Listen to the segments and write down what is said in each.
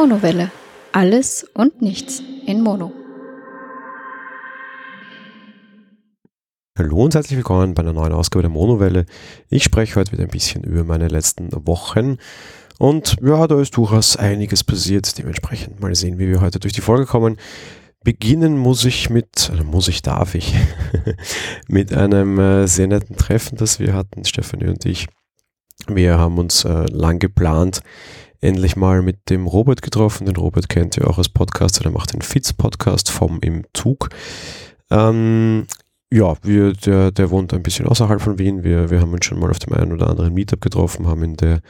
Monowelle. Alles und nichts in Mono. Hallo und herzlich willkommen bei einer neuen Ausgabe der Monowelle. Ich spreche heute wieder ein bisschen über meine letzten Wochen. Und ja, da ist durchaus einiges passiert. Dementsprechend mal sehen, wie wir heute durch die Folge kommen. Beginnen muss ich mit, oder muss ich, darf ich, mit einem äh, sehr netten Treffen, das wir hatten, Stefanie und ich. Wir haben uns äh, lang geplant, endlich mal mit dem Robert getroffen. Den Robert kennt ihr auch als Podcaster, der macht den Fitz-Podcast vom Im Zug. Ähm, ja, wir, der, der wohnt ein bisschen außerhalb von Wien. Wir, wir haben uns schon mal auf dem einen oder anderen Meetup getroffen, haben in der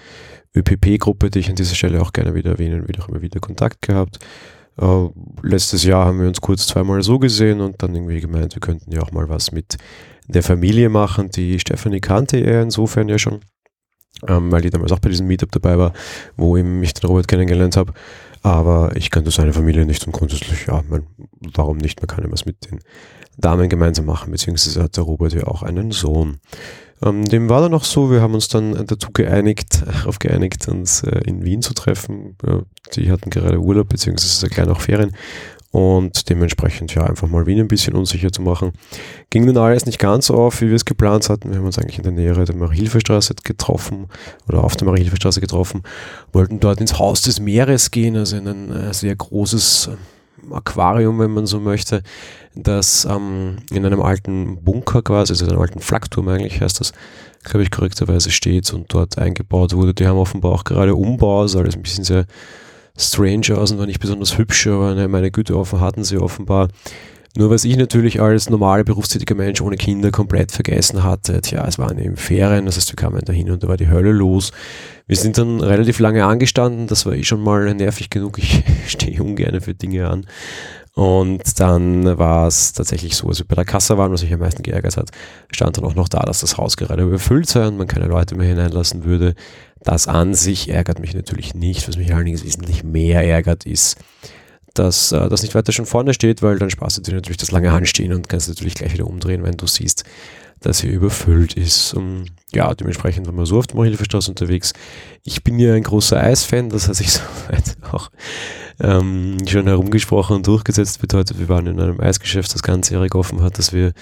ÖPP-Gruppe, die ich an dieser Stelle auch gerne wieder erwähnen will, auch immer wieder Kontakt gehabt. Uh, letztes Jahr haben wir uns kurz zweimal so gesehen und dann irgendwie gemeint, wir könnten ja auch mal was mit der Familie machen. Die Stefanie kannte er insofern ja schon ähm, weil ich damals auch bei diesem Meetup dabei war, wo eben mich den Robert kennengelernt habe. Aber ich kannte seine Familie nicht und grundsätzlich, ja, man, warum nicht? Man kann ja was mit den Damen gemeinsam machen, beziehungsweise hat der Robert ja auch einen Sohn. Ähm, dem war dann auch so, wir haben uns dann dazu geeinigt, darauf geeinigt, uns äh, in Wien zu treffen. Ja, die hatten gerade Urlaub, beziehungsweise kleine auch Ferien und dementsprechend ja einfach mal Wien ein bisschen unsicher zu machen. Ging dann alles nicht ganz so auf, wie wir es geplant hatten. Wir haben uns eigentlich in der Nähe der Mariehilfestraße getroffen oder auf der Mariehilfestraße getroffen, wollten dort ins Haus des Meeres gehen, also in ein äh, sehr großes ähm, Aquarium, wenn man so möchte, das ähm, in einem alten Bunker quasi, also in einem alten Flakturm eigentlich heißt das, glaube ich, korrekterweise steht und dort eingebaut wurde. Die haben offenbar auch gerade Umbau, also alles ein bisschen sehr strange aus und war nicht besonders hübsch, aber ne, meine Güte offen hatten sie offenbar. Nur was ich natürlich als normaler berufstätiger Mensch ohne Kinder komplett vergessen hatte, tja, es waren eben Ferien, das heißt, wir kamen dahin und da war die Hölle los. Wir sind dann relativ lange angestanden, das war eh schon mal nervig genug, ich stehe ungern für Dinge an. Und dann war es tatsächlich so, als wir bei der Kasse waren, was mich am meisten geärgert hat, stand dann auch noch da, dass das Haus gerade überfüllt sei und man keine Leute mehr hineinlassen würde. Das an sich ärgert mich natürlich nicht. Was mich allerdings wesentlich mehr ärgert, ist, dass äh, das nicht weiter schon vorne steht, weil dann sparst du dir natürlich das lange Anstehen und kannst natürlich gleich wieder umdrehen, wenn du siehst, dass hier überfüllt ist. Und ja, dementsprechend waren wir so auf der Morhilfestraße unterwegs. Ich bin ja ein großer Eisfan, das hat sich soweit auch ähm, schon herumgesprochen und durchgesetzt bedeutet, wir waren in einem Eisgeschäft, das ganzjährig offen hat, dass wir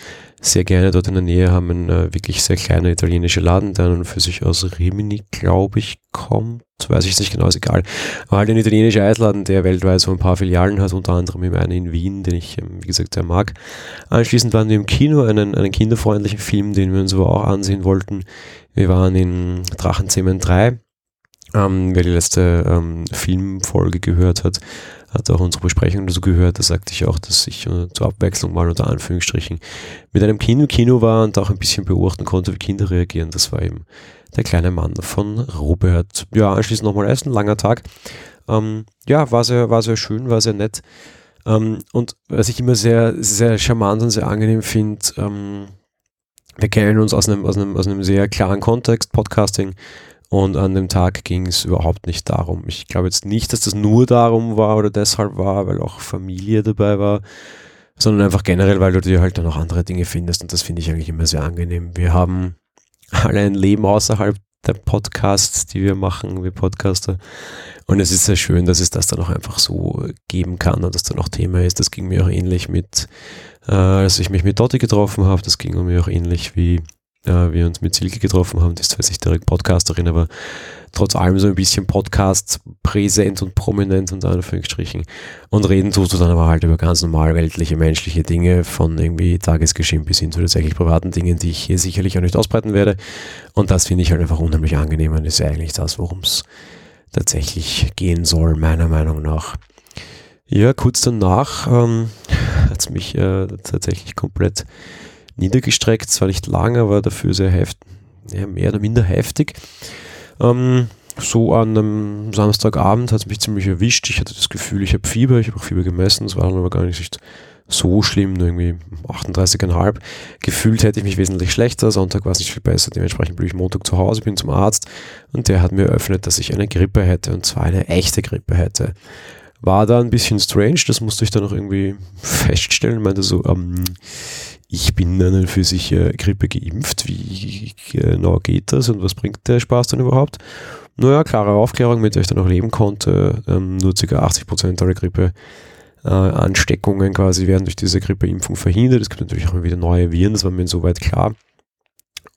sehr gerne dort in der Nähe haben, ein äh, wirklich sehr kleiner italienischer Laden, der dann für sich aus Rimini, glaube ich, kommt. Weiß ich nicht genau, ist egal. Aber halt ein italienischer Eisladen, der weltweit so ein paar Filialen hat, unter anderem eben einen in Wien, den ich, ähm, wie gesagt, sehr mag. Anschließend waren wir im Kino, einen, einen kinderfreundlichen Film, den wir uns aber auch ansehen wollten. Wir waren in Drachenzähmen 3 ähm, wer die letzte ähm, Filmfolge gehört hat, hat auch unsere Besprechung dazu gehört. Da sagte ich auch, dass ich äh, zur Abwechslung mal unter Anführungsstrichen mit einem Kind Kino war und auch ein bisschen beobachten konnte, wie Kinder reagieren. Das war eben der kleine Mann von Robert. Ja, anschließend nochmal essen, langer Tag. Ähm, ja, war sehr, war sehr schön, war sehr nett. Ähm, und was ich immer sehr, sehr charmant und sehr angenehm finde, ähm, wir kennen uns aus einem, aus, einem, aus einem sehr klaren Kontext, Podcasting, und an dem Tag ging es überhaupt nicht darum. Ich glaube jetzt nicht, dass das nur darum war oder deshalb war, weil auch Familie dabei war, sondern einfach generell, weil du dir halt dann auch andere Dinge findest und das finde ich eigentlich immer sehr angenehm. Wir haben alle ein Leben außerhalb der Podcasts, die wir machen, wir Podcaster. Und es ist sehr schön, dass es das dann auch einfach so geben kann und dass dann auch Thema ist. Das ging mir auch ähnlich mit, äh, als ich mich mit Dotti getroffen habe. Das ging mir auch ähnlich wie äh, wir uns mit Silke getroffen haben, die ist zwar nicht direkt Podcasterin, aber trotz allem so ein bisschen Podcast präsent und prominent unter Anführungsstrichen. Und reden tust du dann aber halt über ganz normal weltliche, menschliche Dinge, von irgendwie Tagesgeschehen bis hin zu tatsächlich privaten Dingen, die ich hier sicherlich auch nicht ausbreiten werde. Und das finde ich halt einfach unheimlich angenehm und ist ja eigentlich das, worum es tatsächlich gehen soll, meiner Meinung nach. Ja, kurz danach ähm, hat es mich äh, tatsächlich komplett niedergestreckt, zwar nicht lang, aber dafür sehr heftig, ja, mehr oder minder heftig. Ähm, so an einem Samstagabend hat es mich ziemlich erwischt. Ich hatte das Gefühl, ich habe Fieber, ich habe auch Fieber gemessen, es war aber gar nicht so schlimm, nur irgendwie 38,5. Gefühlt hätte ich mich wesentlich schlechter, Sonntag war es nicht viel besser, dementsprechend blieb ich Montag zu Hause, bin zum Arzt und der hat mir eröffnet, dass ich eine Grippe hätte und zwar eine echte Grippe hätte. War da ein bisschen strange, das musste ich dann noch irgendwie feststellen, meinte so, ähm, ich bin an für sich äh, Grippe geimpft. Wie genau geht das und was bringt der Spaß dann überhaupt? Naja, klare Aufklärung, mit der ich dann auch leben konnte. Ähm, nur ca. 80% aller Grippe äh, Ansteckungen quasi werden durch diese Grippeimpfung verhindert. Es gibt natürlich auch immer wieder neue Viren, das war mir insoweit klar.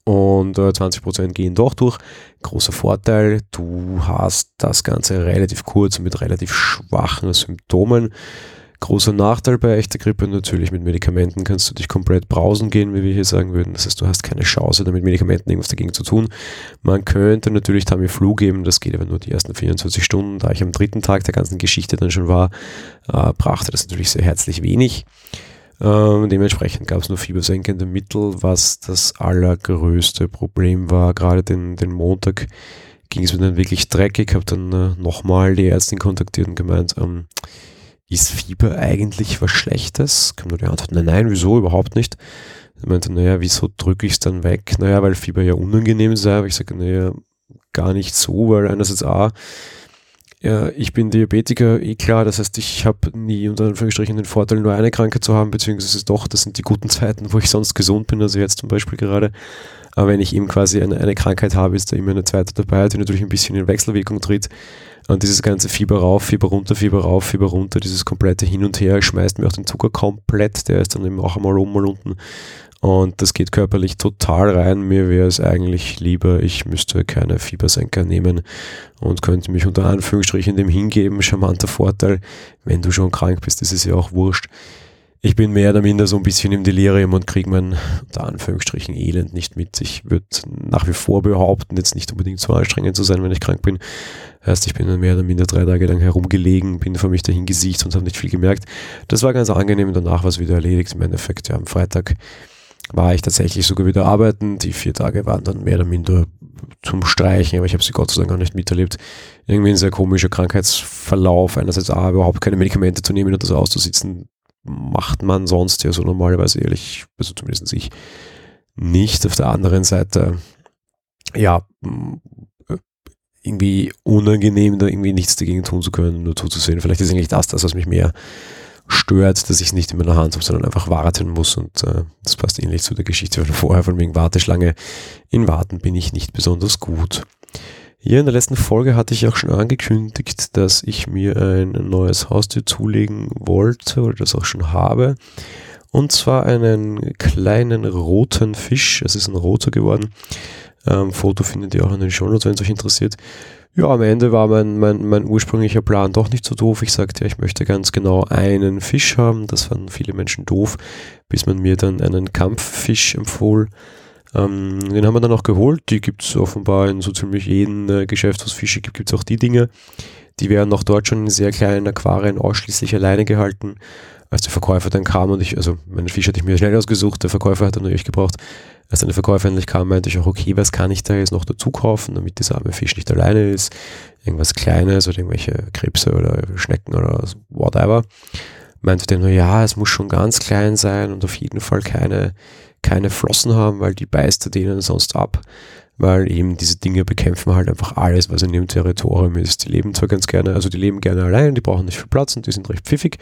Und äh, 20% gehen doch durch. Großer Vorteil, du hast das Ganze relativ kurz mit relativ schwachen Symptomen. Großer Nachteil bei echter Grippe natürlich, mit Medikamenten kannst du dich komplett brausen gehen, wie wir hier sagen würden. Das heißt, du hast keine Chance, da mit Medikamenten irgendwas dagegen zu tun. Man könnte natürlich Tamiflu geben, das geht aber nur die ersten 24 Stunden. Da ich am dritten Tag der ganzen Geschichte dann schon war, äh, brachte das natürlich sehr herzlich wenig. Ähm, dementsprechend gab es nur fiebersenkende Mittel, was das allergrößte Problem war. Gerade den, den Montag ging es mir dann wirklich dreckig. Habe dann äh, nochmal die Ärztin kontaktiert und gemeint, ähm, ist Fieber eigentlich was Schlechtes? Kam nur die Antwort, nein, nein, wieso, überhaupt nicht. Ich meinte, naja, wieso drücke ich es dann weg? Naja, weil Fieber ja unangenehm sei. Aber ich sage, naja, gar nicht so, weil einerseits A, ja, ich bin Diabetiker, eh klar, das heißt, ich habe nie unter Anführungsstrichen den Vorteil, nur eine Krankheit zu haben, beziehungsweise doch, das sind die guten Zeiten, wo ich sonst gesund bin, also jetzt zum Beispiel gerade. Aber wenn ich eben quasi eine, eine Krankheit habe, ist da immer eine zweite dabei, die natürlich ein bisschen in Wechselwirkung tritt. Und dieses ganze Fieber rauf, Fieber runter, Fieber rauf, Fieber runter, dieses komplette Hin und Her schmeißt mir auch den Zucker komplett, der ist dann eben auch einmal oben, mal unten. Und das geht körperlich total rein. Mir wäre es eigentlich lieber, ich müsste keine Fiebersenker nehmen und könnte mich unter Anführungsstrichen dem hingeben. Charmanter Vorteil, wenn du schon krank bist, ist es ja auch wurscht ich bin mehr oder minder so ein bisschen im Delirium und kriege mein, unter Anführungsstrichen, Elend nicht mit. Ich würde nach wie vor behaupten, jetzt nicht unbedingt so anstrengend zu sein, wenn ich krank bin. Heißt, ich bin dann mehr oder minder drei Tage lang herumgelegen, bin vor mich dahin gesicht und habe nicht viel gemerkt. Das war ganz angenehm, danach war es wieder erledigt. Im Endeffekt, ja, am Freitag war ich tatsächlich sogar wieder arbeiten. Die vier Tage waren dann mehr oder minder zum Streichen, aber ich habe sie Gott sei Dank gar nicht miterlebt. Irgendwie ein sehr komischer Krankheitsverlauf. Einerseits A, überhaupt keine Medikamente zu nehmen und das auszusitzen, macht man sonst ja so normalerweise ehrlich, also zumindest ich, nicht. Auf der anderen Seite, ja, irgendwie unangenehm, da irgendwie nichts dagegen tun zu können, nur zuzusehen. Vielleicht ist eigentlich das das, was mich mehr stört, dass ich es nicht in meiner Hand habe, sondern einfach warten muss. Und äh, das passt ähnlich zu der Geschichte von vorher, von wegen Warteschlange. In Warten bin ich nicht besonders gut. Hier in der letzten Folge hatte ich auch schon angekündigt, dass ich mir ein neues Haustier zulegen wollte oder das auch schon habe. Und zwar einen kleinen roten Fisch. Es ist ein roter geworden. Ähm, Foto findet ihr auch in den Shownotes, wenn es euch interessiert. Ja, am Ende war mein, mein, mein ursprünglicher Plan doch nicht so doof. Ich sagte ja, ich möchte ganz genau einen Fisch haben. Das fanden viele Menschen doof, bis man mir dann einen Kampffisch empfohlen ähm, den haben wir dann auch geholt. Die gibt es offenbar in so ziemlich jedem äh, Geschäft, wo es Fische gibt, gibt es auch die Dinge. Die werden auch dort schon in sehr kleinen Aquarien ausschließlich alleine gehalten. Als der Verkäufer dann kam und ich, also meinen Fisch hatte ich mir schnell ausgesucht, der Verkäufer hat dann natürlich gebraucht. Als dann der Verkäufer endlich kam, meinte ich auch, okay, was kann ich da jetzt noch dazu kaufen, damit dieser arme Fisch nicht alleine ist. Irgendwas Kleines oder irgendwelche Krebse oder Schnecken oder whatever. Meinte der nur, ja, es muss schon ganz klein sein und auf jeden Fall keine keine Flossen haben, weil die beißt er denen sonst ab, weil eben diese Dinge bekämpfen halt einfach alles, was in ihrem Territorium ist. Die leben zwar ganz gerne, also die leben gerne allein, die brauchen nicht viel Platz und die sind recht pfiffig,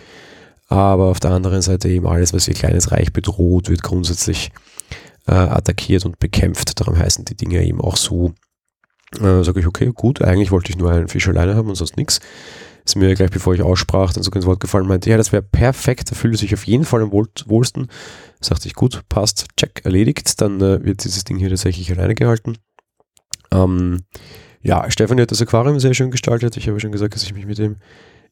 aber auf der anderen Seite eben alles, was ihr kleines Reich bedroht, wird grundsätzlich äh, attackiert und bekämpft. Darum heißen die Dinge eben auch so. Äh, Sage ich, okay, gut, eigentlich wollte ich nur einen Fisch alleine haben und sonst nichts ist mir gleich bevor ich aussprach, dann sogar ins Wort gefallen, meinte, ja, das wäre perfekt, da fühlt sich auf jeden Fall am wohl, wohlsten. Sagte ich, gut, passt, check, erledigt, dann äh, wird dieses Ding hier tatsächlich alleine gehalten. Ähm, ja, Stefanie hat das Aquarium sehr schön gestaltet. Ich habe schon gesagt, dass ich mich mit dem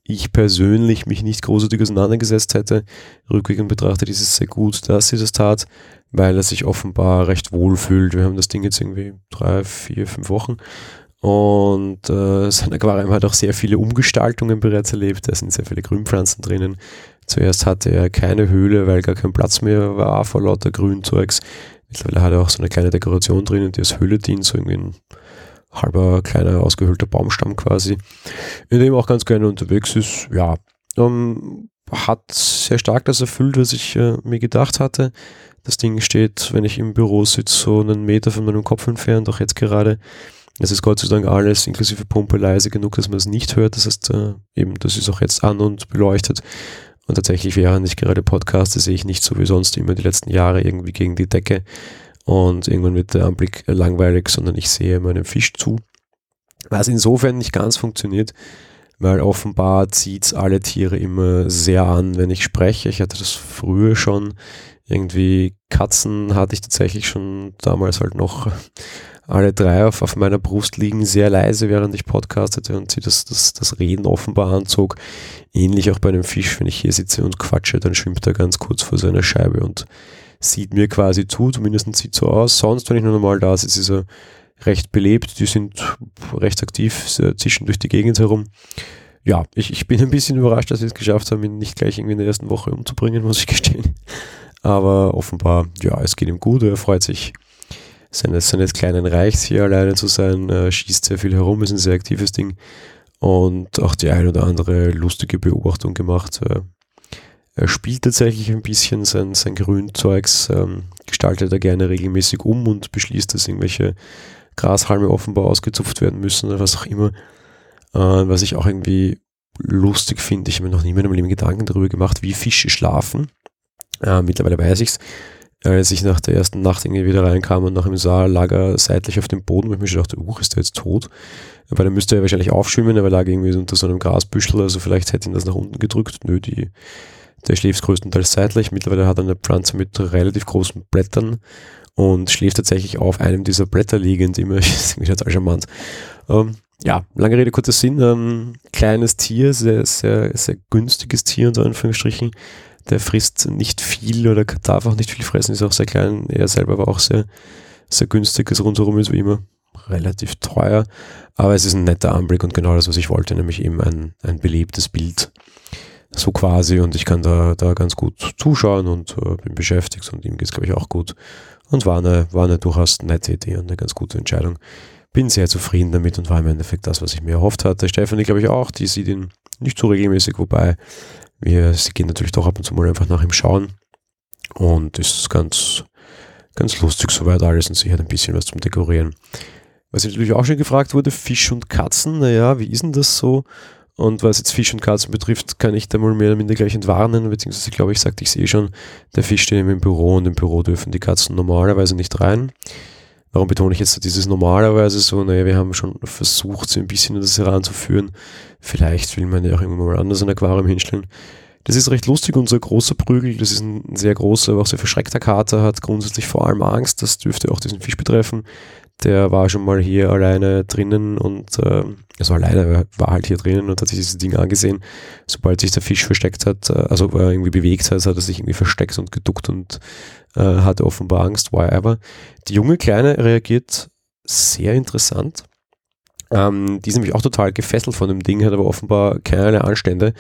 ich persönlich mich nicht großartig auseinandergesetzt hätte. Rückwirkend betrachtet ist es sehr gut, dass sie das tat, weil er sich offenbar recht wohl fühlt. Wir haben das Ding jetzt irgendwie drei, vier, fünf Wochen und äh, sein Aquarium hat auch sehr viele Umgestaltungen bereits erlebt. Da sind sehr viele Grünpflanzen drinnen. Zuerst hatte er keine Höhle, weil gar kein Platz mehr war vor lauter Grünzeugs. Mittlerweile hat er auch so eine kleine Dekoration drinnen, die als Höhle dient, so irgendwie ein halber kleiner ausgehöhlter Baumstamm quasi, in dem auch ganz gerne unterwegs ist. Ja, ähm, hat sehr stark das erfüllt, was ich äh, mir gedacht hatte. Das Ding steht, wenn ich im Büro sitze, so einen Meter von meinem Kopf entfernt, auch jetzt gerade. Es ist Gott sei Dank alles inklusive Pumpe leise genug, dass man es nicht hört. Das heißt, äh, eben, das ist auch jetzt an und beleuchtet. Und tatsächlich, während ich gerade podcaste, sehe ich nicht so wie sonst immer die letzten Jahre irgendwie gegen die Decke. Und irgendwann wird der Anblick langweilig, sondern ich sehe meinem Fisch zu. Was insofern nicht ganz funktioniert, weil offenbar zieht es alle Tiere immer sehr an, wenn ich spreche. Ich hatte das früher schon. Irgendwie Katzen hatte ich tatsächlich schon damals halt noch alle drei auf, auf meiner Brust liegen, sehr leise, während ich podcastete und sie das, das, das Reden offenbar anzog. Ähnlich auch bei einem Fisch, wenn ich hier sitze und quatsche, dann schwimmt er ganz kurz vor seiner Scheibe und sieht mir quasi zu, zumindest sieht so aus. Sonst, wenn ich nur normal da sitze, ist er recht belebt, die sind recht aktiv, zischen durch die Gegend herum. Ja, ich, ich bin ein bisschen überrascht, dass wir es geschafft haben, ihn nicht gleich irgendwie in der ersten Woche umzubringen, muss ich gestehen. Aber offenbar, ja, es geht ihm gut, er freut sich seines, seines kleinen Reichs hier alleine zu sein, äh, schießt sehr viel herum, ist ein sehr aktives Ding und auch die ein oder andere lustige Beobachtung gemacht. Äh, er spielt tatsächlich ein bisschen sein, sein Grünzeugs, ähm, gestaltet er gerne regelmäßig um und beschließt, dass irgendwelche Grashalme offenbar ausgezupft werden müssen oder was auch immer. Äh, was ich auch irgendwie lustig finde, ich habe mir noch nie in meinem Leben Gedanken darüber gemacht, wie Fische schlafen. Äh, mittlerweile weiß ich es als ich nach der ersten Nacht irgendwie wieder reinkam und nach dem Saal lag er seitlich auf dem Boden, wo ich mir schon dachte, uh, ist der jetzt tot? Weil dann müsste er wahrscheinlich aufschwimmen, aber er lag irgendwie unter so einem Grasbüschel, also vielleicht hätte ihn das nach unten gedrückt. Nö, die, der schläft größtenteils seitlich. Mittlerweile hat er eine Pflanze mit relativ großen Blättern und schläft tatsächlich auf einem dieser Blätter liegend. Immer, ist irgendwie total charmant. Ähm, ja, lange Rede, kurzer Sinn. Ähm, kleines Tier, sehr, sehr, sehr günstiges Tier unter Anführungsstrichen der frisst nicht viel oder darf auch nicht viel fressen, ist auch sehr klein. Er selber war auch sehr, sehr günstig. Das rundherum ist wie immer relativ teuer, aber es ist ein netter Anblick und genau das, was ich wollte, nämlich eben ein, ein belebtes Bild. So quasi und ich kann da, da ganz gut zuschauen und äh, bin beschäftigt und ihm geht es, glaube ich, auch gut. Und war eine, war eine durchaus nette Idee und eine ganz gute Entscheidung. Bin sehr zufrieden damit und war im Endeffekt das, was ich mir erhofft hatte. Stefanie, glaube ich, auch, die sieht ihn nicht so regelmäßig, wobei wir, sie gehen natürlich doch ab und zu mal einfach nach ihm schauen. Und ist ganz, ganz lustig soweit alles und sie hat ein bisschen was zum Dekorieren. Was natürlich auch schon gefragt wurde, Fisch und Katzen, naja, wie ist denn das so? Und was jetzt Fisch und Katzen betrifft, kann ich da mal mehr oder minder gleich entwarnen, beziehungsweise glaube ich, sagte ich es eh schon, der Fisch steht im Büro und im Büro dürfen die Katzen normalerweise nicht rein. Warum betone ich jetzt dieses normalerweise so? Naja, wir haben schon versucht, sie ein bisschen in das heranzuführen. Vielleicht will man ja auch immer mal anders ein Aquarium hinstellen. Das ist recht lustig, unser großer Prügel, das ist ein sehr großer, aber auch sehr verschreckter Kater, hat grundsätzlich vor allem Angst, das dürfte auch diesen Fisch betreffen. Der war schon mal hier alleine drinnen und, äh, also alleine war halt hier drinnen und hat sich dieses Ding angesehen. Sobald sich der Fisch versteckt hat, äh, also äh, irgendwie bewegt hat, hat er sich irgendwie versteckt und geduckt und äh, hatte offenbar Angst, whatever. Die junge Kleine reagiert sehr interessant. Ähm, die ist nämlich auch total gefesselt von dem Ding, hat aber offenbar keine Anstände,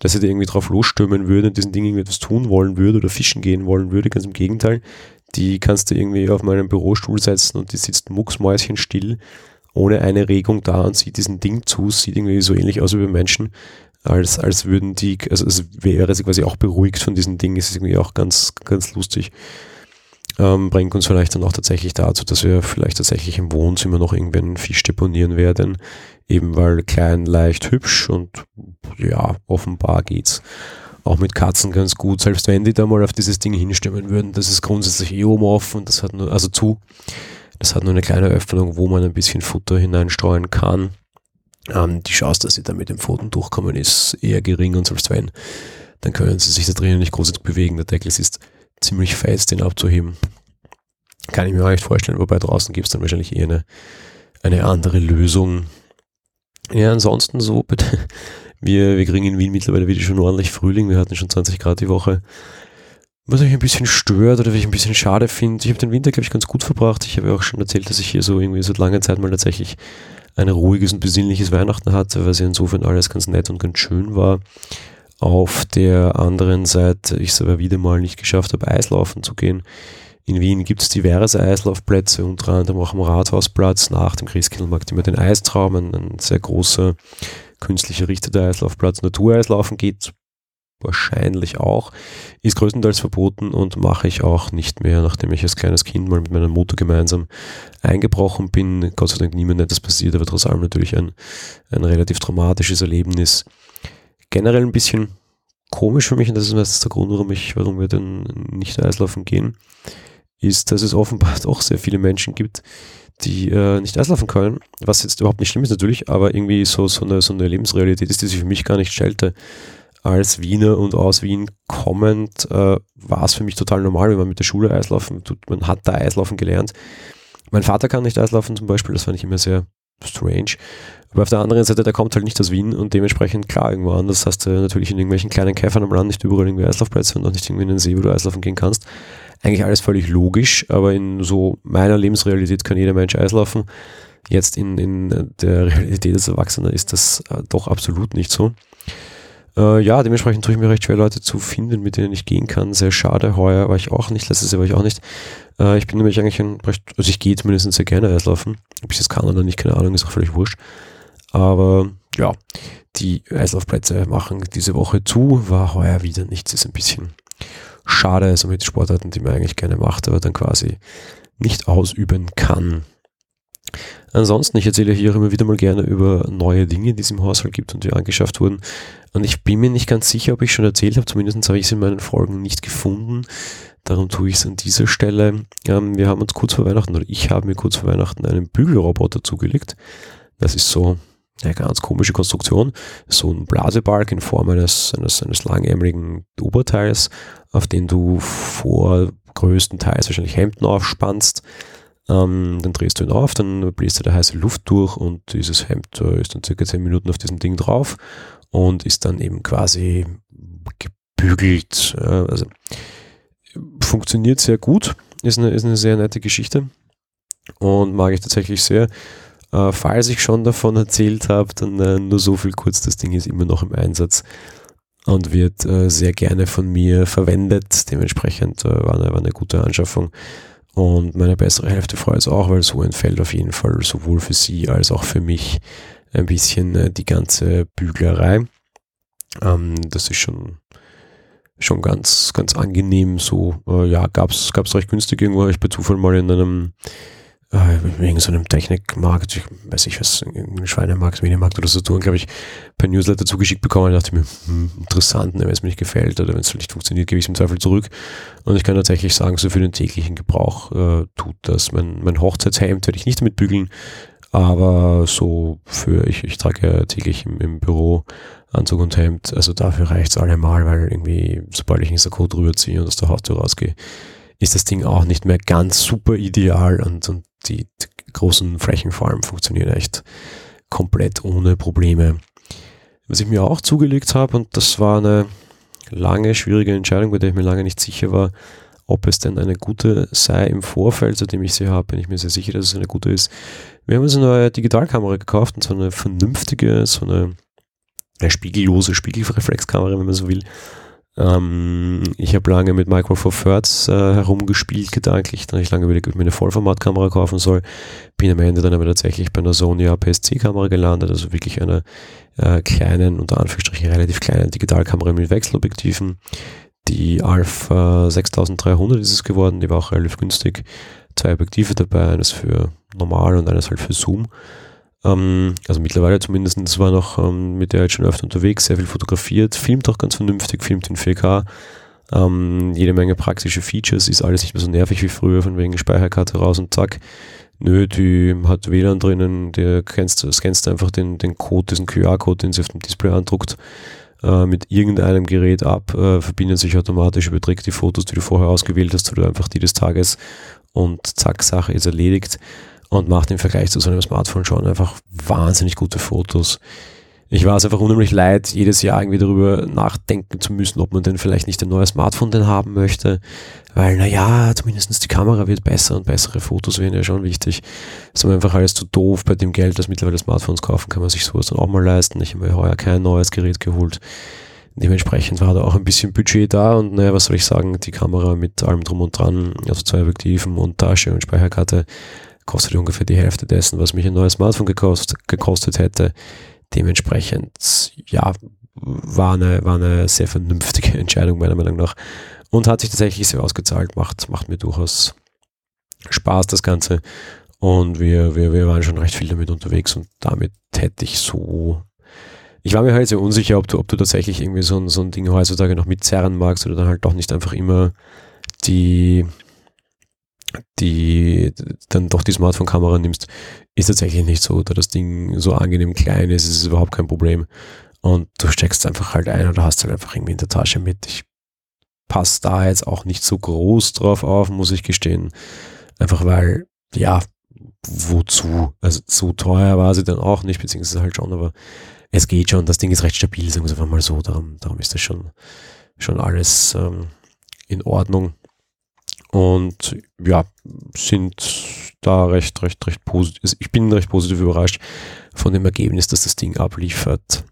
dass sie da irgendwie drauf losstürmen würde und diesen Ding irgendwie etwas tun wollen würde oder fischen gehen wollen würde. Ganz im Gegenteil. Die kannst du irgendwie auf meinen Bürostuhl setzen und die sitzt mucksmäuschenstill, ohne eine Regung da und sieht diesen Ding zu, sieht irgendwie so ähnlich aus wie bei Menschen, als, als würden die, also als wäre sie quasi auch beruhigt von diesem Ding. Ist irgendwie auch ganz, ganz lustig. Ähm, bringt uns vielleicht dann auch tatsächlich dazu, dass wir vielleicht tatsächlich im Wohnzimmer noch irgendwann Fisch deponieren werden. Eben weil klein, leicht, hübsch und ja, offenbar geht's auch mit Katzen ganz gut. Selbst wenn die da mal auf dieses Ding hinstimmen würden, das ist grundsätzlich eh oben offen, das hat nur, also zu. Das hat nur eine kleine Öffnung, wo man ein bisschen Futter hineinstreuen kann. Ähm, die Chance, dass sie da mit dem Pfoten durchkommen, ist eher gering und selbst wenn, dann können sie sich da drinnen nicht großartig bewegen. Der Deckel ist ziemlich fest, den abzuheben. Kann ich mir auch nicht vorstellen, wobei draußen gibt es dann wahrscheinlich eher eine, eine andere Lösung. Ja, ansonsten so, bitte. Wir, wir kriegen in Wien mittlerweile wieder schon ordentlich Frühling. Wir hatten schon 20 Grad die Woche. Was mich ein bisschen stört oder was ich ein bisschen schade finde, ich habe den Winter, glaube ich, ganz gut verbracht. Ich habe ja auch schon erzählt, dass ich hier so irgendwie seit langer Zeit mal tatsächlich ein ruhiges und besinnliches Weihnachten hatte, weil es ja insofern alles ganz nett und ganz schön war. Auf der anderen Seite ich es aber wieder mal nicht geschafft habe, Eislaufen zu gehen. In Wien gibt es diverse Eislaufplätze, unter anderem auch am Rathausplatz, nach dem Christkindlmarkt immer den Eistraum, ein, ein sehr großer künstlich errichteter Eislaufplatz. Natureislaufen geht wahrscheinlich auch, ist größtenteils verboten und mache ich auch nicht mehr, nachdem ich als kleines Kind mal mit meiner Mutter gemeinsam eingebrochen bin. Gott sei Dank niemand etwas passiert, aber trotz allem natürlich ein, ein relativ traumatisches Erlebnis. Generell ein bisschen komisch für mich, und das ist meistens der Grund, warum, ich, warum wir denn nicht Eislaufen gehen, ist, dass es offenbar auch sehr viele Menschen gibt, die äh, nicht Eislaufen können, was jetzt überhaupt nicht schlimm ist natürlich, aber irgendwie so, so, eine, so eine Lebensrealität ist, die sich für mich gar nicht stellte. Als Wiener und aus Wien kommend äh, war es für mich total normal, wenn man mit der Schule Eislaufen tut. Man hat da Eislaufen gelernt. Mein Vater kann nicht Eislaufen zum Beispiel, das fand ich immer sehr strange. Aber auf der anderen Seite, der kommt halt nicht aus Wien und dementsprechend klar irgendwo anders hast du natürlich in irgendwelchen kleinen Käfern am Land nicht überall irgendwie Eislaufplätze und auch nicht irgendwie in den See, wo du Eislaufen gehen kannst. Eigentlich alles völlig logisch, aber in so meiner Lebensrealität kann jeder Mensch Eislaufen. Jetzt in, in der Realität des Erwachsenen ist das äh, doch absolut nicht so. Äh, ja, dementsprechend tue ich mir recht schwer, Leute zu finden, mit denen ich gehen kann. Sehr schade. Heuer war ich auch nicht, letztes Jahr war ich auch nicht. Äh, ich bin nämlich eigentlich ein recht, also ich gehe zumindest sehr gerne Eislaufen. Ob ich das kann oder nicht, keine Ahnung, ist auch völlig wurscht. Aber ja, die Eislaufplätze machen diese Woche zu, war heuer wieder nichts, ist ein bisschen schade, also mit Sportarten, die man eigentlich gerne macht, aber dann quasi nicht ausüben kann. Ansonsten, ich erzähle hier immer wieder mal gerne über neue Dinge, die es im Haushalt gibt und die angeschafft wurden. Und ich bin mir nicht ganz sicher, ob ich schon erzählt habe, zumindest habe ich es in meinen Folgen nicht gefunden. Darum tue ich es an dieser Stelle. Ähm, wir haben uns kurz vor Weihnachten, oder ich habe mir kurz vor Weihnachten einen Bügelroboter zugelegt. Das ist so eine ganz komische Konstruktion. So ein Blasebalg in Form eines, eines, eines langärmeligen Oberteils, auf den du vor größtenteils wahrscheinlich Hemden aufspannst ähm, dann drehst du ihn auf, dann bläst du da heiße Luft durch und dieses Hemd äh, ist dann circa 10 Minuten auf diesem Ding drauf und ist dann eben quasi gebügelt. Also funktioniert sehr gut, ist eine, ist eine sehr nette Geschichte und mag ich tatsächlich sehr. Äh, falls ich schon davon erzählt habe, dann äh, nur so viel kurz, das Ding ist immer noch im Einsatz und wird äh, sehr gerne von mir verwendet. Dementsprechend äh, war, eine, war eine gute Anschaffung. Und meine bessere Hälfte freut es auch, weil so entfällt auf jeden Fall sowohl für sie als auch für mich ein bisschen äh, die ganze Büglerei. Ähm, das ist schon, schon ganz, ganz angenehm so. Äh, ja, gab's, gab's recht günstig irgendwo. Ich bei Zufall mal in einem wegen so einem Technikmarkt, ich weiß nicht was, Schweinemarkt, Medienmarkt oder so tun, glaube ich, per Newsletter zugeschickt bekommen. Da dachte mir, hm, interessant, ne, wenn es mir nicht gefällt oder wenn es nicht funktioniert, gebe ich es im Zweifel zurück. Und ich kann tatsächlich sagen, so für den täglichen Gebrauch äh, tut das. Mein, mein Hochzeitshemd werde ich nicht damit bügeln, aber so für, ich, ich trage ja täglich im, im Büro Anzug und Hemd, also dafür reicht es allemal, weil irgendwie, sobald ich einen Sakko drüber ziehe und aus der Haustür rausgehe, ist das Ding auch nicht mehr ganz super ideal und, und die, großen Flächen vor allem funktionieren echt komplett ohne Probleme. Was ich mir auch zugelegt habe, und das war eine lange, schwierige Entscheidung, bei der ich mir lange nicht sicher war, ob es denn eine gute sei im Vorfeld, seitdem ich sie habe, bin ich mir sehr sicher, dass es eine gute ist. Wir haben uns eine neue Digitalkamera gekauft, und so eine vernünftige, so eine, eine spiegellose Spiegelreflexkamera, wenn man so will. Ähm, ich habe lange mit Micro Four Thirds äh, herumgespielt, gedanklich. Dann habe ich lange überlegt, ob ich mir eine Vollformatkamera kaufen soll. Bin am Ende dann aber tatsächlich bei einer Sony APS-C-Kamera gelandet, also wirklich einer äh, kleinen, unter Anführungsstrichen relativ kleinen Digitalkamera mit Wechselobjektiven. Die Alpha 6300 ist es geworden, die war auch relativ günstig. Zwei Objektive dabei, eines für normal und eines halt für Zoom. Ähm, also mittlerweile zumindest, war noch ähm, mit der jetzt schon öfter unterwegs, sehr viel fotografiert, filmt auch ganz vernünftig, filmt in 4K. Ähm, jede Menge praktische Features, ist alles nicht mehr so nervig wie früher, von wegen Speicherkarte raus und zack. Nö, die hat WLAN drinnen, der kennst, scannst einfach den, den Code, diesen QR-Code, den sie auf dem Display andruckt, äh, mit irgendeinem Gerät ab, äh, verbindet sich automatisch, überträgt die Fotos, die du vorher ausgewählt hast, oder einfach die des Tages und zack, Sache ist erledigt und macht im Vergleich zu so einem Smartphone schon einfach wahnsinnig gute Fotos. Ich war es einfach unheimlich leid, jedes Jahr irgendwie darüber nachdenken zu müssen, ob man denn vielleicht nicht ein neues Smartphone denn haben möchte, weil naja, zumindest die Kamera wird besser und bessere Fotos wären ja schon wichtig. ist aber einfach alles zu doof bei dem Geld, das mittlerweile Smartphones kaufen, kann man sich sowas dann auch mal leisten. Ich habe mir heuer kein neues Gerät geholt. Dementsprechend war da auch ein bisschen Budget da und naja, was soll ich sagen, die Kamera mit allem drum und dran, also zwei Objektiven und Tasche und Speicherkarte, kostet ungefähr die Hälfte dessen, was mich ein neues Smartphone gekostet, gekostet hätte. Dementsprechend, ja, war eine, war eine sehr vernünftige Entscheidung meiner Meinung nach und hat sich tatsächlich sehr ausgezahlt, macht, macht mir durchaus Spaß das Ganze und wir, wir, wir waren schon recht viel damit unterwegs und damit hätte ich so ich war mir halt sehr unsicher, ob du, ob du tatsächlich irgendwie so ein, so ein Ding heutzutage noch mitzerren magst oder dann halt doch nicht einfach immer die, die dann doch die Smartphone-Kamera nimmst, ist tatsächlich nicht so. Da das Ding so angenehm klein ist, ist es überhaupt kein Problem. Und du steckst einfach halt ein oder hast halt einfach irgendwie in der Tasche mit. Ich passe da jetzt auch nicht so groß drauf auf, muss ich gestehen. Einfach weil, ja, wozu? Also so teuer war sie dann auch nicht, beziehungsweise halt schon, aber es geht schon. Das Ding ist recht stabil, sagen wir es einfach mal so. Darum, darum ist das schon, schon alles ähm, in Ordnung. Und ja, sind da recht, recht, recht positiv. Also ich bin recht positiv überrascht von dem Ergebnis, dass das Ding abliefert.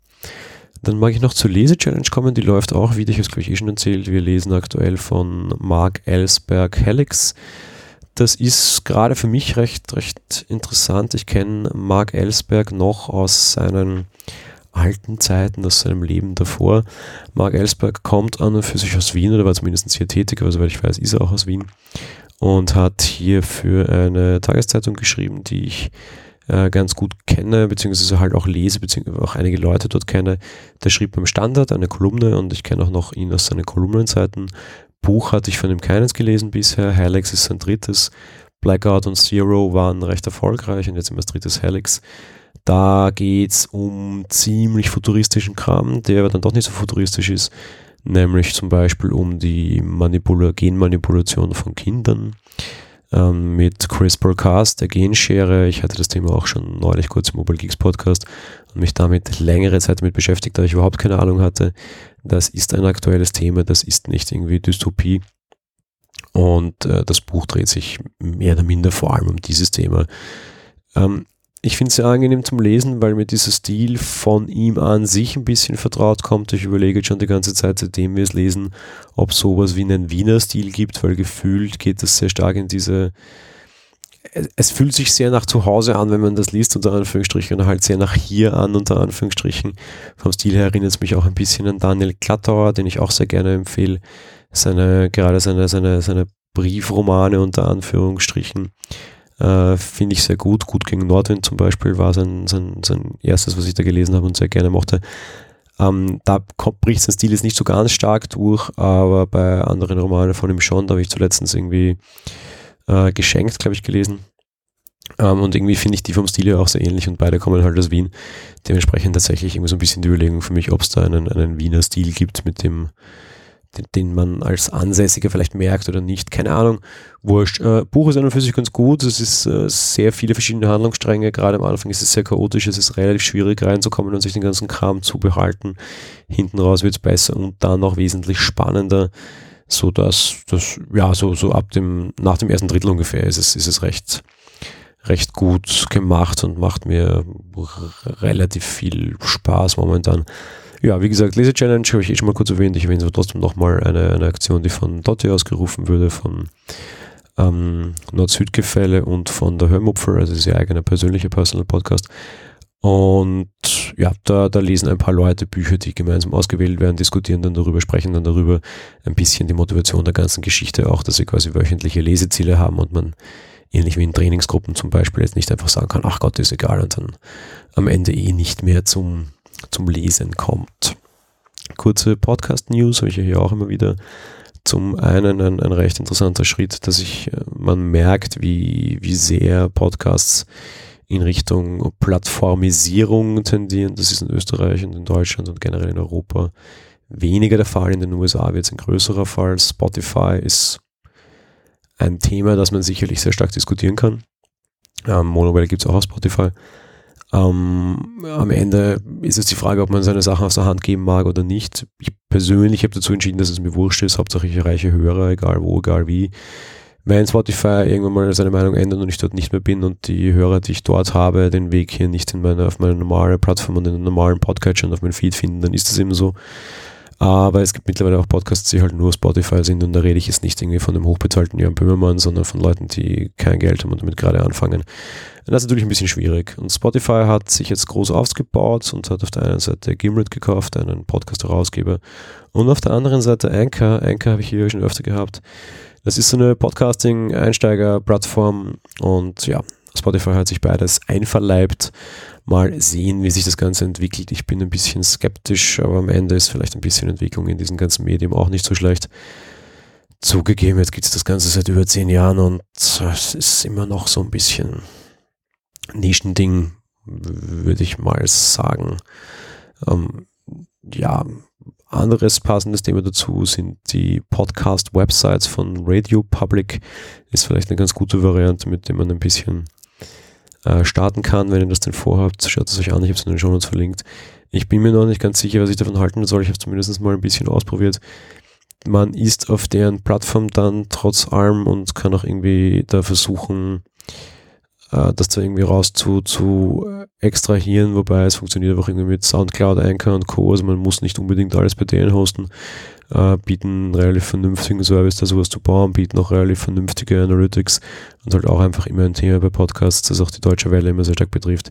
Dann mag ich noch zur Lese-Challenge kommen. Die läuft auch wieder, ich habe es glaube ich eh schon erzählt. Wir lesen aktuell von Mark Ellsberg Helix. Das ist gerade für mich recht, recht interessant. Ich kenne Mark Ellsberg noch aus seinen alten Zeiten, aus seinem Leben davor. Mark Ellsberg kommt an und für sich aus Wien oder war zumindest hier tätig, aber soweit ich weiß, ist er auch aus Wien und hat hier für eine Tageszeitung geschrieben, die ich äh, ganz gut kenne, beziehungsweise halt auch lese, beziehungsweise auch einige Leute dort kenne. Der schrieb beim Standard eine Kolumne und ich kenne auch noch ihn aus seinen Kolumnenseiten. Buch hatte ich von ihm keines gelesen bisher. Helix ist sein drittes. Blackout und Zero waren recht erfolgreich und jetzt immer das drittes Helix. Da geht es um ziemlich futuristischen Kram, der aber dann doch nicht so futuristisch ist, nämlich zum Beispiel um die Manipula Genmanipulation von Kindern ähm, mit CRISPR-Cas, der Genschere. Ich hatte das Thema auch schon neulich kurz im Mobile Geeks Podcast und mich damit längere Zeit damit beschäftigt, da ich überhaupt keine Ahnung hatte. Das ist ein aktuelles Thema, das ist nicht irgendwie Dystopie. Und äh, das Buch dreht sich mehr oder minder vor allem um dieses Thema. Ähm, ich finde es sehr angenehm zum Lesen, weil mir dieser Stil von ihm an sich ein bisschen vertraut kommt. Ich überlege schon die ganze Zeit, seitdem wir es lesen, ob es sowas wie einen Wiener Stil gibt, weil gefühlt geht das sehr stark in diese. Es fühlt sich sehr nach zu Hause an, wenn man das liest, unter Anführungsstrichen, und halt sehr nach hier an, unter Anführungsstrichen. Vom Stil her erinnert es mich auch ein bisschen an Daniel Glattauer, den ich auch sehr gerne empfehle. Seine, gerade seine, seine, seine Briefromane unter Anführungsstrichen äh, Finde ich sehr gut. Gut gegen Nordwind zum Beispiel war sein, sein, sein erstes, was ich da gelesen habe und sehr gerne mochte. Ähm, da bricht sein Stil jetzt nicht so ganz stark durch, aber bei anderen Romanen von ihm schon. Da habe ich zuletzt irgendwie äh, geschenkt, glaube ich, gelesen. Ähm, und irgendwie finde ich die vom Stil her auch sehr ähnlich und beide kommen halt aus Wien. Dementsprechend tatsächlich irgendwie so ein bisschen die Überlegung für mich, ob es da einen, einen Wiener Stil gibt, mit dem, den, den, man als Ansässiger vielleicht merkt oder nicht, keine Ahnung. Wurscht. Äh, Buch ist an und für sich ganz gut. Es ist äh, sehr viele verschiedene Handlungsstränge. Gerade am Anfang ist es sehr chaotisch. Es ist relativ schwierig reinzukommen und sich den ganzen Kram zu behalten. Hinten raus wird es besser und dann noch wesentlich spannender, so dass das ja so so ab dem nach dem ersten Drittel ungefähr ist es ist es recht recht gut gemacht und macht mir relativ viel Spaß momentan. Ja, wie gesagt, Laser Challenge habe ich eh schon mal kurz erwähnt. Ich erwähne aber trotzdem nochmal eine, eine Aktion, die von Dotti ausgerufen wurde, von ähm, Nord-Süd-Gefälle und von der Hörmupfer, also ist ihr eigener persönlicher Personal Podcast. Und ja, da, da lesen ein paar Leute Bücher, die gemeinsam ausgewählt werden, diskutieren dann darüber, sprechen dann darüber, ein bisschen die Motivation der ganzen Geschichte, auch dass sie quasi wöchentliche Leseziele haben und man ähnlich wie in Trainingsgruppen zum Beispiel jetzt nicht einfach sagen kann, ach Gott, ist egal und dann am Ende eh nicht mehr zum zum Lesen kommt. Kurze Podcast-News habe ich hier auch immer wieder. Zum einen ein, ein recht interessanter Schritt, dass ich, äh, man merkt, wie, wie sehr Podcasts in Richtung Plattformisierung tendieren. Das ist in Österreich und in Deutschland und generell in Europa weniger der Fall. In den USA wird es ein größerer Fall. Spotify ist ein Thema, das man sicherlich sehr stark diskutieren kann. Ähm, Monowell gibt es auch auf Spotify. Ähm, am Ende ist es die Frage, ob man seine Sachen aus der Hand geben mag oder nicht. Ich persönlich habe dazu entschieden, dass es mir wurscht ist. Hauptsache ich erreiche Hörer, egal wo, egal wie. Wenn Spotify irgendwann mal seine Meinung ändert und ich dort nicht mehr bin und die Hörer, die ich dort habe, den Weg hier nicht in meine, auf meine normale Plattform und in den normalen Podcatcher und auf meinen Feed finden, dann ist das eben so. Aber es gibt mittlerweile auch Podcasts, die halt nur Spotify sind und da rede ich jetzt nicht irgendwie von dem hochbezahlten Jan Böhmermann, sondern von Leuten, die kein Geld haben und damit gerade anfangen. Und das ist natürlich ein bisschen schwierig. Und Spotify hat sich jetzt groß ausgebaut und hat auf der einen Seite Gimlet gekauft, einen Podcast-Herausgeber, und auf der anderen Seite Anchor. Anchor habe ich hier schon öfter gehabt. Das ist so eine Podcasting-Einsteiger-Plattform und ja, Spotify hat sich beides einverleibt mal sehen, wie sich das Ganze entwickelt. Ich bin ein bisschen skeptisch, aber am Ende ist vielleicht ein bisschen Entwicklung in diesem ganzen Medium auch nicht so schlecht. Zugegeben, jetzt gibt es das Ganze seit über zehn Jahren und es ist immer noch so ein bisschen Nischending, würde ich mal sagen. Ähm, ja, anderes passendes Thema dazu sind die Podcast-Websites von Radio Public. Ist vielleicht eine ganz gute Variante, mit der man ein bisschen äh, starten kann. Wenn ihr das denn vorhabt, schaut es euch an. Ich habe es in den Show Notes verlinkt. Ich bin mir noch nicht ganz sicher, was ich davon halten soll. Ich habe es zumindest mal ein bisschen ausprobiert man ist auf deren Plattform dann trotz allem und kann auch irgendwie da versuchen, äh, das da irgendwie raus zu, zu extrahieren, wobei es funktioniert einfach irgendwie mit Soundcloud, Anchor und Co. Also man muss nicht unbedingt alles bei denen hosten, äh, bieten einen relativ vernünftigen Service, da sowas zu bauen, bieten auch relativ vernünftige Analytics und halt auch einfach immer ein Thema bei Podcasts, das auch die Deutsche Welle immer sehr stark betrifft,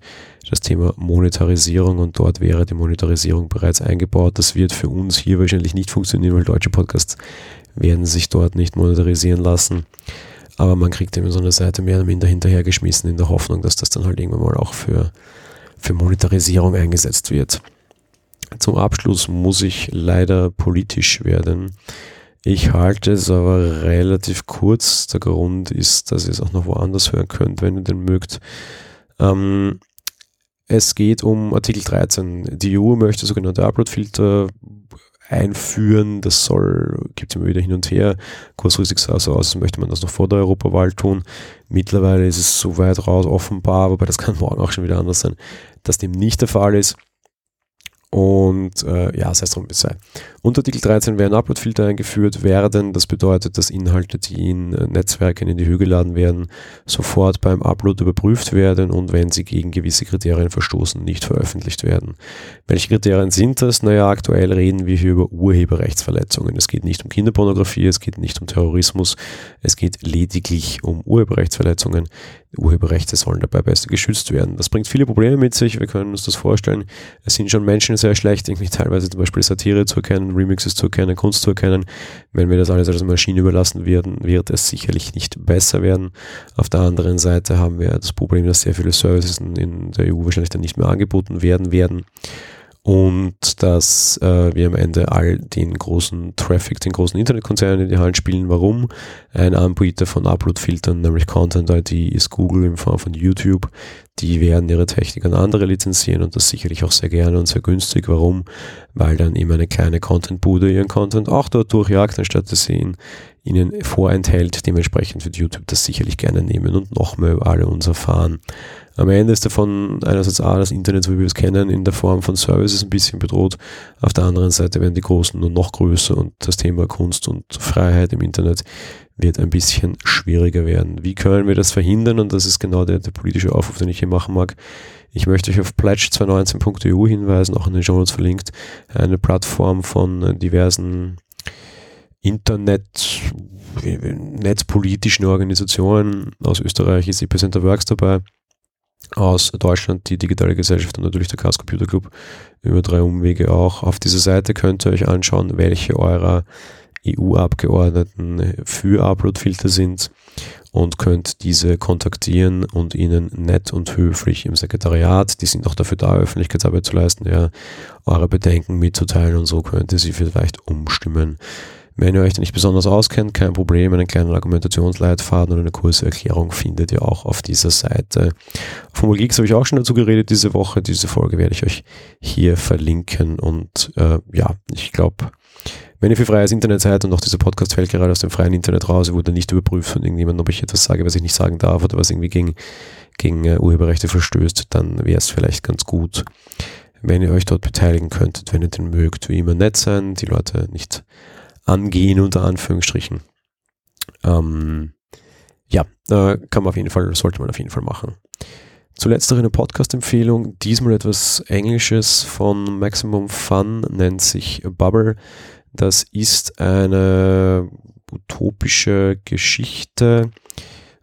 das Thema Monetarisierung und dort wäre die Monetarisierung bereits eingebaut. Das wird für uns hier wahrscheinlich nicht funktionieren, weil deutsche Podcasts werden sich dort nicht monetarisieren lassen. Aber man kriegt immer so eine Seite mehr oder minder hinterhergeschmissen in der Hoffnung, dass das dann halt irgendwann mal auch für, für Monetarisierung eingesetzt wird. Zum Abschluss muss ich leider politisch werden. Ich halte es aber relativ kurz. Der Grund ist, dass ihr es auch noch woanders hören könnt, wenn ihr den mögt. Ähm, es geht um Artikel 13. Die EU möchte sogenannte Upload-Filter einführen. Das soll, gibt es immer wieder hin und her. Kurzfristig sah es aus, als möchte man das noch vor der Europawahl tun. Mittlerweile ist es so weit raus, offenbar, wobei das kann morgen auch schon wieder anders sein, dass dem nicht der Fall ist. Und äh, ja, sei es drum, wie sei. Unter Artikel 13 werden Uploadfilter eingeführt werden. Das bedeutet, dass Inhalte, die in äh, Netzwerken in die Höhe geladen werden, sofort beim Upload überprüft werden und wenn sie gegen gewisse Kriterien verstoßen, nicht veröffentlicht werden. Welche Kriterien sind das? Naja, aktuell reden wir hier über Urheberrechtsverletzungen. Es geht nicht um Kinderpornografie, es geht nicht um Terrorismus, es geht lediglich um Urheberrechtsverletzungen. Urheberrechte sollen dabei besser geschützt werden. Das bringt viele Probleme mit sich, wir können uns das vorstellen. Es sind schon Menschen sehr schlecht, irgendwie teilweise zum Beispiel Satire zu erkennen, Remixes zu erkennen, Kunst zu erkennen. Wenn wir das alles als Maschine überlassen werden, wird es sicherlich nicht besser werden. Auf der anderen Seite haben wir das Problem, dass sehr viele Services in der EU wahrscheinlich dann nicht mehr angeboten werden werden und dass äh, wir am Ende all den großen Traffic, den großen Internetkonzernen in die Hand spielen. Warum? Ein Anbieter von Upload-Filtern, nämlich Content ID, ist Google in Form von YouTube. Die werden ihre Technik an andere lizenzieren und das sicherlich auch sehr gerne und sehr günstig. Warum? Weil dann eben eine kleine Content-Bude ihren Content auch dort durchjagt, anstatt dass sie ihn ihnen vorenthält. Dementsprechend wird YouTube das sicherlich gerne nehmen und noch mehr über alle uns erfahren. Am Ende ist davon einerseits A, das Internet, so wie wir es kennen, in der Form von Services ein bisschen bedroht. Auf der anderen Seite werden die Großen nur noch größer und das Thema Kunst und Freiheit im Internet wird ein bisschen schwieriger werden. Wie können wir das verhindern? Und das ist genau der, der politische Aufruf, den ich hier machen mag. Ich möchte euch auf pledge219.eu hinweisen, auch in den Notes verlinkt, eine Plattform von diversen Internet, netzpolitischen Organisationen aus Österreich ist Epicenter Works dabei aus Deutschland, die Digitale Gesellschaft und natürlich der Chaos Computer Club über drei Umwege auch. Auf dieser Seite könnt ihr euch anschauen, welche eurer EU-Abgeordneten für Uploadfilter sind und könnt diese kontaktieren und ihnen nett und höflich im Sekretariat, die sind auch dafür da, Öffentlichkeitsarbeit zu leisten, ja, eure Bedenken mitzuteilen und so könnt ihr sie vielleicht umstimmen. Wenn ihr euch da nicht besonders auskennt, kein Problem, einen kleinen Argumentationsleitfaden oder eine kurze Erklärung findet ihr auch auf dieser Seite. Von Geeks habe ich auch schon dazu geredet diese Woche. Diese Folge werde ich euch hier verlinken und äh, ja, ich glaube, wenn ihr für freies Internet seid und auch dieser Podcast fällt gerade aus dem freien Internet raus, wurde nicht überprüft von irgendjemandem, ob ich etwas sage, was ich nicht sagen darf oder was irgendwie gegen, gegen uh, Urheberrechte verstößt, dann wäre es vielleicht ganz gut, wenn ihr euch dort beteiligen könntet, wenn ihr den mögt, wie immer nett sein, die Leute nicht angehen, unter Anführungsstrichen. Ähm, ja, äh, kann man auf jeden Fall, sollte man auf jeden Fall machen. Zuletzt noch eine Podcast-Empfehlung, diesmal etwas Englisches von Maximum Fun, nennt sich Bubble. Das ist eine utopische Geschichte,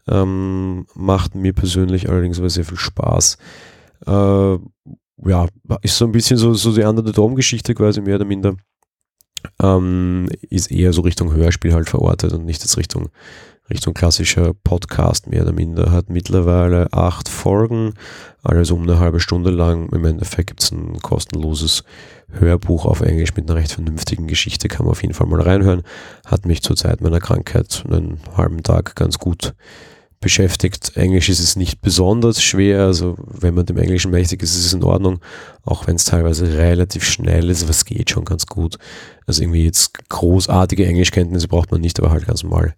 ähm, macht mir persönlich allerdings aber sehr viel Spaß. Äh, ja, ist so ein bisschen so, so die andere Dom-Geschichte quasi mehr oder minder ähm, ist eher so Richtung Hörspiel halt verortet und nicht jetzt Richtung, Richtung klassischer Podcast mehr oder minder. Hat mittlerweile acht Folgen, alles um eine halbe Stunde lang. Im Endeffekt gibt es ein kostenloses Hörbuch auf Englisch mit einer recht vernünftigen Geschichte, kann man auf jeden Fall mal reinhören. Hat mich zur Zeit meiner Krankheit einen halben Tag ganz gut beschäftigt. Englisch ist es nicht besonders schwer, also wenn man dem Englischen mächtig ist, ist es in Ordnung, auch wenn es teilweise relativ schnell ist, aber es geht schon ganz gut. Also irgendwie jetzt großartige Englischkenntnisse braucht man nicht, aber halt ganz normal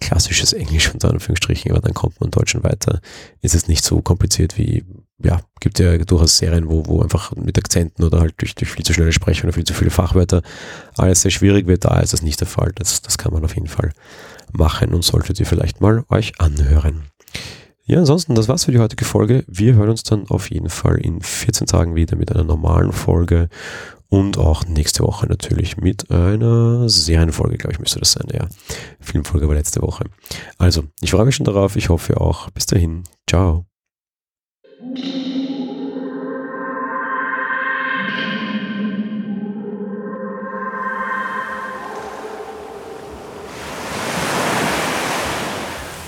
klassisches Englisch unter Anführungsstrichen, aber dann kommt man Deutschen weiter. Ist es nicht so kompliziert wie, ja, gibt ja durchaus Serien, wo, wo einfach mit Akzenten oder halt durch, durch viel zu schnelle Sprechung oder viel zu viele Fachwörter alles sehr schwierig wird. Da ist das nicht der Fall. Das, das kann man auf jeden Fall machen und solltet ihr vielleicht mal euch anhören. Ja, ansonsten, das war's für die heutige Folge. Wir hören uns dann auf jeden Fall in 14 Tagen wieder mit einer normalen Folge und auch nächste Woche natürlich mit einer Serienfolge, glaube ich, müsste das sein. Ja, Filmfolge war letzte Woche. Also, ich freue mich schon darauf. Ich hoffe auch. Bis dahin. Ciao.